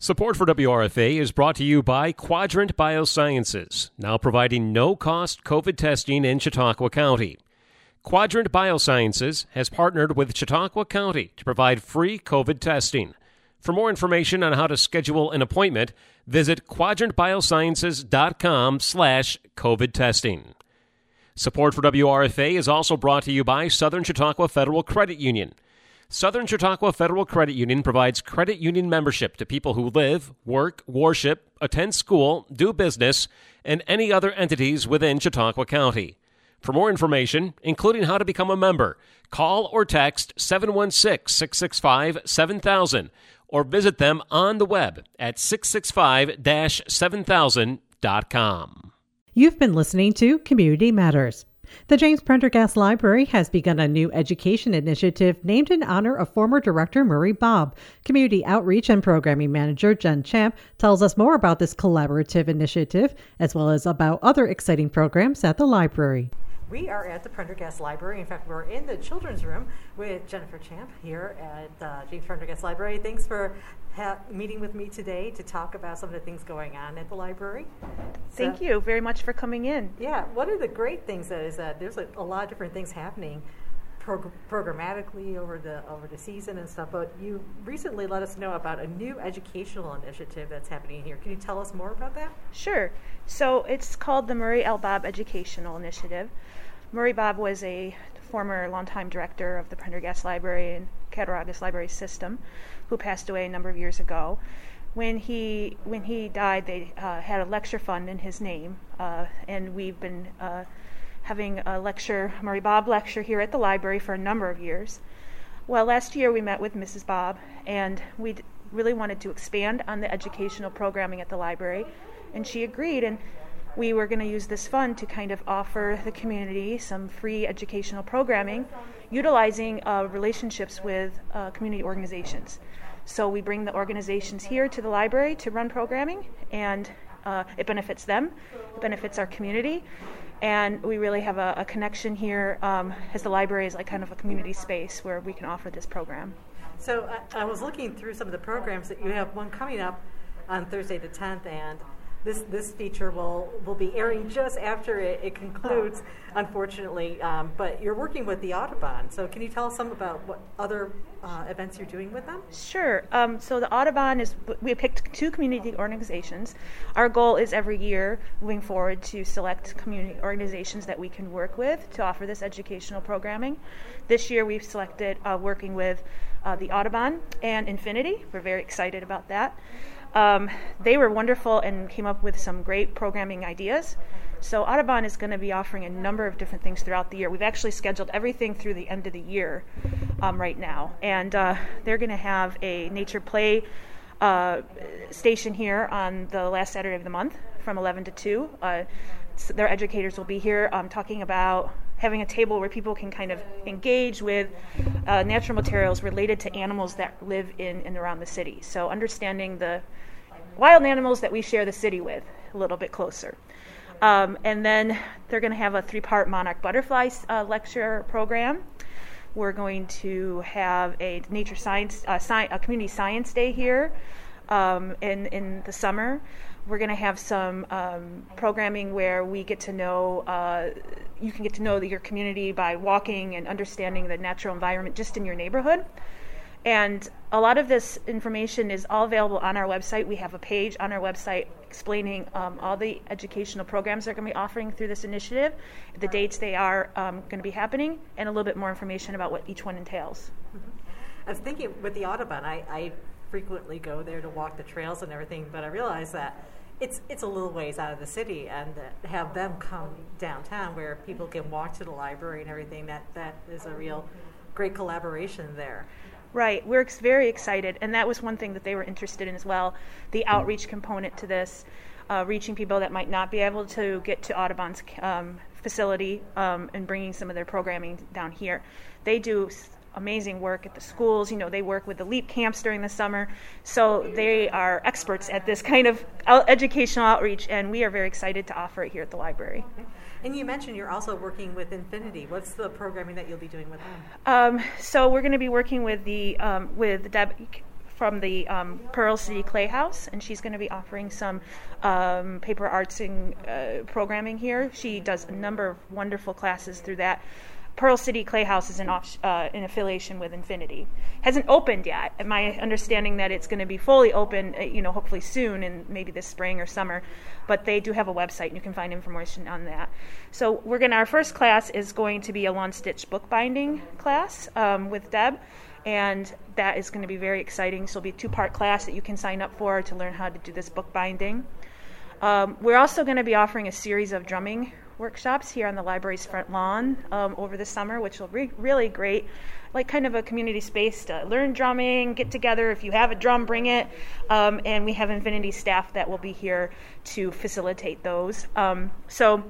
Support for WRFA is brought to you by Quadrant Biosciences, now providing no cost COVID testing in Chautauqua County. Quadrant Biosciences has partnered with Chautauqua County to provide free COVID testing. For more information on how to schedule an appointment, visit quadrantbiosciences.com slash COVID testing. Support for WRFA is also brought to you by Southern Chautauqua Federal Credit Union. Southern Chautauqua Federal Credit Union provides credit union membership to people who live, work, worship, attend school, do business, and any other entities within Chautauqua County. For more information, including how to become a member, call or text 716 665 7000 or visit them on the web at 665 7000.com. You've been listening to Community Matters. The James Prendergast Library has begun a new education initiative named in honor of former director Murray Bob. Community Outreach and Programming Manager Jen Champ tells us more about this collaborative initiative, as well as about other exciting programs at the library. We are at the Prendergast Library. In fact, we're in the children's room with Jennifer Champ here at uh, James Prendergast Library. Thanks for ha- meeting with me today to talk about some of the things going on at the library. Thank So- you very much for coming in. Yeah, one of the great things that is that there's a, a lot of different things happening prog- programmatically over the over the season and stuff. But you recently let us know about a new educational initiative that's happening here. Can you tell us more about that? Sure. So it's called the Murray L. Bob Educational Initiative. Murray Bob was a former longtime director of the Prendergast Library and Cattaraugus Library System, who passed away a number of years ago. When he when he died, they uh, had a lecture fund in his name, uh, and we've been uh, having a lecture, Murray Bob lecture, here at the library for a number of years. Well, last year we met with Mrs. Bob, and we really wanted to expand on the educational programming at the library, and she agreed. And we were going to use this fund to kind of offer the community some free educational programming, utilizing uh, relationships with uh, community organizations. So we bring the organizations here to the library to run programming, and uh, it benefits them, it benefits our community, and we really have a, a connection here um, as the library is like kind of a community space where we can offer this program. So I, I was looking through some of the programs that you have. One coming up on Thursday the 10th, and this this feature will will be airing just after it, it concludes, unfortunately. Um, but you're working with the Audubon, so can you tell us some about what other uh, events you're doing with them? Sure. Um, so the Audubon is we picked two community organizations. Our goal is every year moving forward to select community organizations that we can work with to offer this educational programming. This year we've selected uh, working with uh, the Audubon and Infinity. We're very excited about that. Um, they were wonderful and came up with some great programming ideas. So Audubon is going to be offering a number of different things throughout the year. We've actually scheduled everything through the end of the year um, right now, and uh, they're going to have a nature play uh, station here on the last Saturday of the month from 11 to 2. Uh, s- their educators will be here um, talking about having a table where people can kind of engage with uh, natural materials related to animals that live in and around the city. So understanding the wild animals that we share the city with a little bit closer. Um, and then they're going to have a three part monarch butterfly uh, lecture program. We're going to have a nature science, uh, sci- a community science day here um, in, in the summer. We're going to have some um, programming where we get to know, uh, you can get to know your community by walking and understanding the natural environment just in your neighborhood. And a lot of this information is all available on our website. We have a page on our website explaining um, all the educational programs they're going to be offering through this initiative, the dates they are um, going to be happening, and a little bit more information about what each one entails. I was thinking with the Audubon, I, I frequently go there to walk the trails and everything, but I realize that it's it's a little ways out of the city, and have them come downtown where people can walk to the library and everything. That that is a real great collaboration there. Right, we're ex- very excited, and that was one thing that they were interested in as well the outreach component to this, uh, reaching people that might not be able to get to Audubon's um, facility um, and bringing some of their programming down here. They do amazing work at the schools. You know, they work with the LEAP camps during the summer, so they are experts at this kind of educational outreach, and we are very excited to offer it here at the library. And you mentioned you're also working with Infinity. What's the programming that you'll be doing with them? Um, so we're going to be working with the um, with Deb from the um, Pearl City Clay House, and she's going to be offering some um, paper arts and uh, programming here. She does a number of wonderful classes through that. Pearl City Clay House is off, uh, affiliation with Infinity. Hasn't opened yet. My understanding that it's going to be fully open, uh, you know, hopefully soon, in maybe this spring or summer. But they do have a website, and you can find information on that. So we're going. to Our first class is going to be a long stitch bookbinding class um, with Deb, and that is going to be very exciting. So it'll be a two-part class that you can sign up for to learn how to do this bookbinding. Um, we're also going to be offering a series of drumming workshops here on the library's front lawn um, over the summer, which will be really great. Like kind of a community space to learn drumming, get together. If you have a drum, bring it. Um, and we have Infinity staff that will be here to facilitate those. Um, so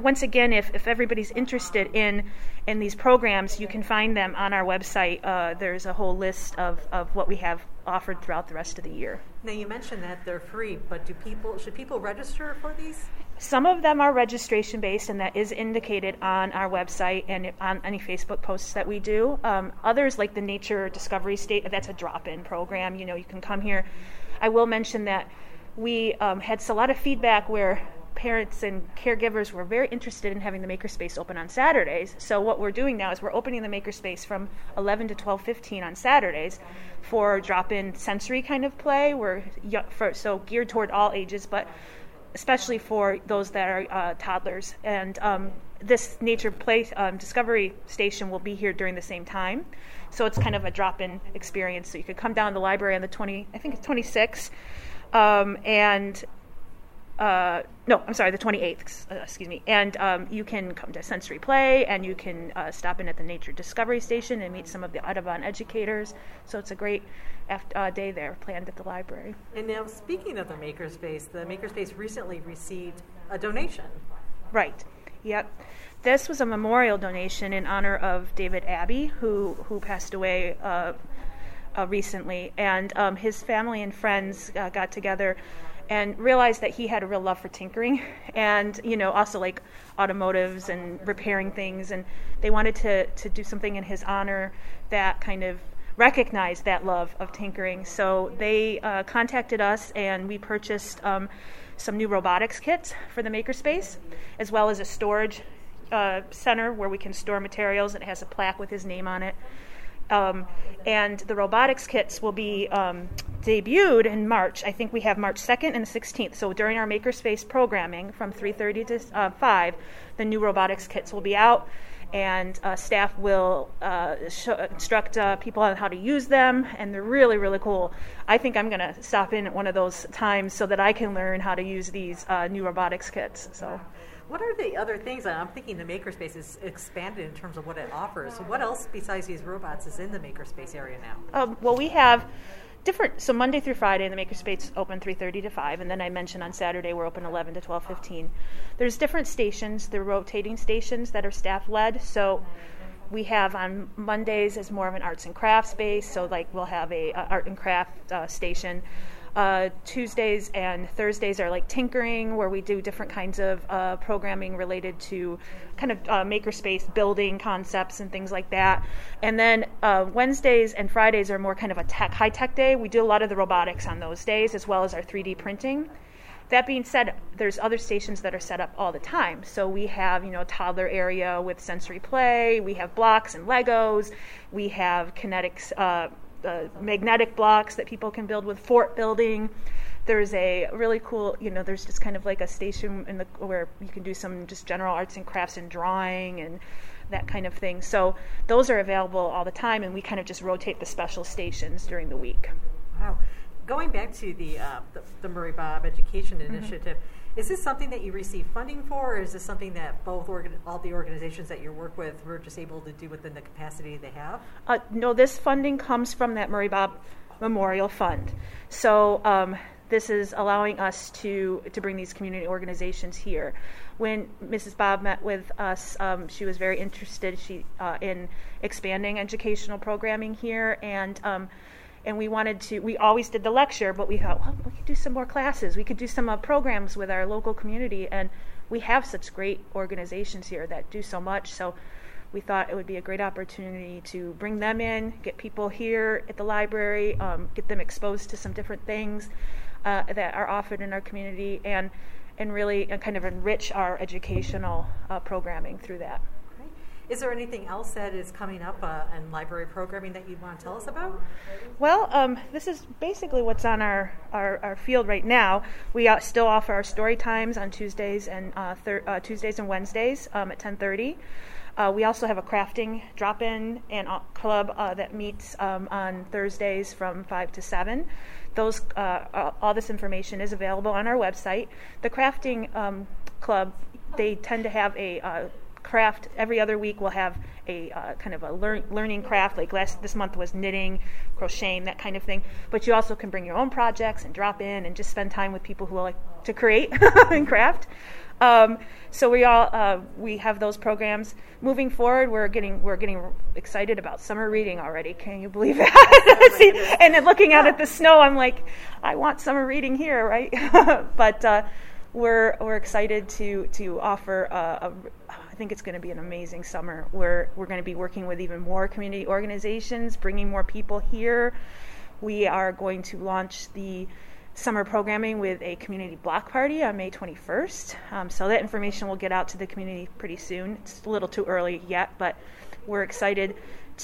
once again, if, if everybody's interested in in these programs, you can find them on our website. Uh, there's a whole list of, of what we have offered throughout the rest of the year. Now you mentioned that they're free, but do people should people register for these? Some of them are registration based, and that is indicated on our website and on any Facebook posts that we do. Um, others, like the Nature Discovery State, that's a drop in program. You know, you can come here. I will mention that we um, had a lot of feedback where parents and caregivers were very interested in having the makerspace open on Saturdays. So what we're doing now is we're opening the makerspace from 11 to 12:15 on Saturdays for drop-in sensory kind of play. We're for, so geared toward all ages, but especially for those that are uh, toddlers. And um, this nature play um, discovery station will be here during the same time. So it's kind of a drop-in experience. So you could come down to the library on the 20, I think it's 26, um, and uh, no, I'm sorry, the 28th, uh, excuse me. And um, you can come to Sensory Play and you can uh, stop in at the Nature Discovery Station and meet some of the Audubon educators. So it's a great after, uh, day there planned at the library. And now, speaking of the Makerspace, the Makerspace recently received a donation. Right. Yep. This was a memorial donation in honor of David Abbey, who who passed away uh, uh, recently, and um, his family and friends uh, got together and realized that he had a real love for tinkering and you know also like automotives and repairing things and they wanted to to do something in his honor that kind of recognized that love of tinkering. So they uh, contacted us and we purchased um, some new robotics kits for the makerspace as well as a storage uh, center where we can store materials. It has a plaque with his name on it um, and the robotics kits will be um, debuted in March. I think we have March 2nd and the 16th. So during our Makerspace programming from 3:30 to uh, 5, the new robotics kits will be out, and uh, staff will uh, instruct uh, people on how to use them. And they're really, really cool. I think I'm going to stop in at one of those times so that I can learn how to use these uh, new robotics kits. So. What are the other things? I'm thinking the makerspace is expanded in terms of what it offers. So what else besides these robots is in the makerspace area now? Um, well, we have different. So Monday through Friday, the makerspace open 3:30 to 5, and then I mentioned on Saturday we're open 11 to 12:15. There's different stations. They're rotating stations that are staff led. So we have on Mondays is more of an arts and crafts space. So like we'll have a, a art and craft uh, station. Uh, Tuesdays and Thursdays are like tinkering, where we do different kinds of uh, programming related to kind of uh, makerspace building concepts and things like that. And then uh, Wednesdays and Fridays are more kind of a tech, high tech day. We do a lot of the robotics on those days, as well as our 3D printing. That being said, there's other stations that are set up all the time. So we have, you know, a toddler area with sensory play. We have blocks and Legos. We have kinetics uh, magnetic blocks that people can build with fort building. There's a really cool, you know, there's just kind of like a station in the where you can do some just general arts and crafts and drawing and that kind of thing. So those are available all the time, and we kind of just rotate the special stations during the week. Wow. Going back to the uh, the, the, Murray Bob Education mm-hmm. Initiative. Mm-hmm is this something that you receive funding for, or is this something that both organ- all the organizations that you work with were just able to do within the capacity they have? Uh, no, this funding comes from that Murray Bob Memorial Fund. So um, this is allowing us to to bring these community organizations here. When Mrs. Bob met with us, um, she was very interested she, uh, in expanding educational programming here and. Um, and we wanted to we always did the lecture but we thought well we could do some more classes we could do some uh, programs with our local community and we have such great organizations here that do so much so we thought it would be a great opportunity to bring them in, get people here at the library, um, get them exposed to some different things uh, that are offered in our community, and and really uh, kind of enrich our educational uh, programming through that. Is there anything else that is coming up uh, in library programming that you want to tell us about? Well, um, this is basically what's on our, our, our field right now. We uh, still offer our story times on Tuesdays and uh, thir- uh, Tuesdays and Wednesdays um, at 10:30. Uh, we also have a crafting drop-in and uh, club that meets um, on Thursdays from five to seven. Those all this information is available on our website. The crafting um, club they tend to have a craft every other week we'll have a uh, kind of a lear- learning craft like last this month was knitting crocheting that kind of thing. But you also can bring your own projects and drop in and just spend time with people who like to create and craft. Um, so we all uh, we have those programs. Moving forward we're getting we're getting excited about summer reading already. Can you believe that? See, and then looking out at the snow i'm like i want summer reading here right? But uh, we're we're excited to to offer a, a think it's going to be an amazing summer. We're we're going to be working with even more community organizations, bringing more people here. We are going to launch the summer programming with a community block party on May 21st. Um, so that information will get out to the community pretty soon. It's a little too early yet, but we're excited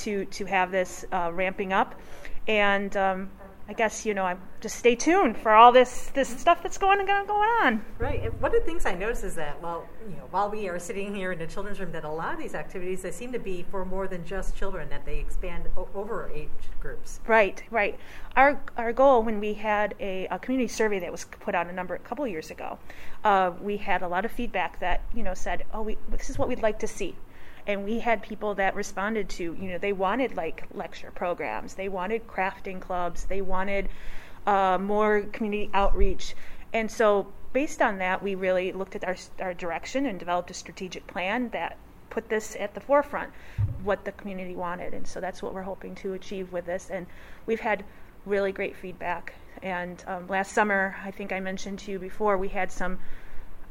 to to have this uh, ramping up. And um, I guess you know I'm just stay tuned for all this this stuff that's going going on. Right. And one of the things I notice is that well, you know, while we are sitting here in the children's room, that a lot of these activities they seem to be for more than just children. That they expand o- over age groups. Right. Right. Our our goal when we had a, a community survey that was put out a number a couple of years ago, uh, we had a lot of feedback that you know said, oh, we, this is what we'd like to see and we had people that responded to you know they wanted like lecture programs. They wanted crafting clubs. They wanted uh, more community outreach. And so based on that we really looked at our, our direction and developed a strategic plan that put this at the forefront what the community wanted. And so that's what we're hoping to achieve with this. And we've had really great feedback. And um, last summer i think i mentioned to you before we had some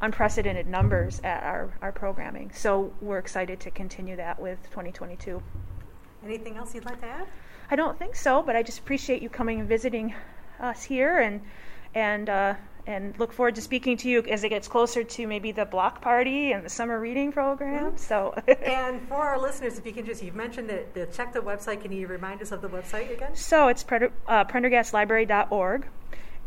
unprecedented numbers at our, our programming. So we're excited to continue that with 2022. Anything else you'd like to add? I don't think so, but I just appreciate you coming and visiting us here and and uh, and look forward to speaking to you as it gets closer to maybe the block party and the summer reading program. Mm-hmm. So, and for our listeners, if you can just you've mentioned that the check the website. Can you remind us of the website again? So it's uh, prendergastlibrary.org.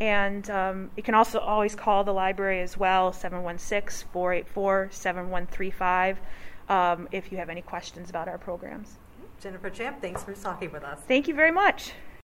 And um, you can also always call the library as well, 716 484 7135, um, if you have any questions about our programs. Jennifer Champ, thanks for talking with us. Thank you very much.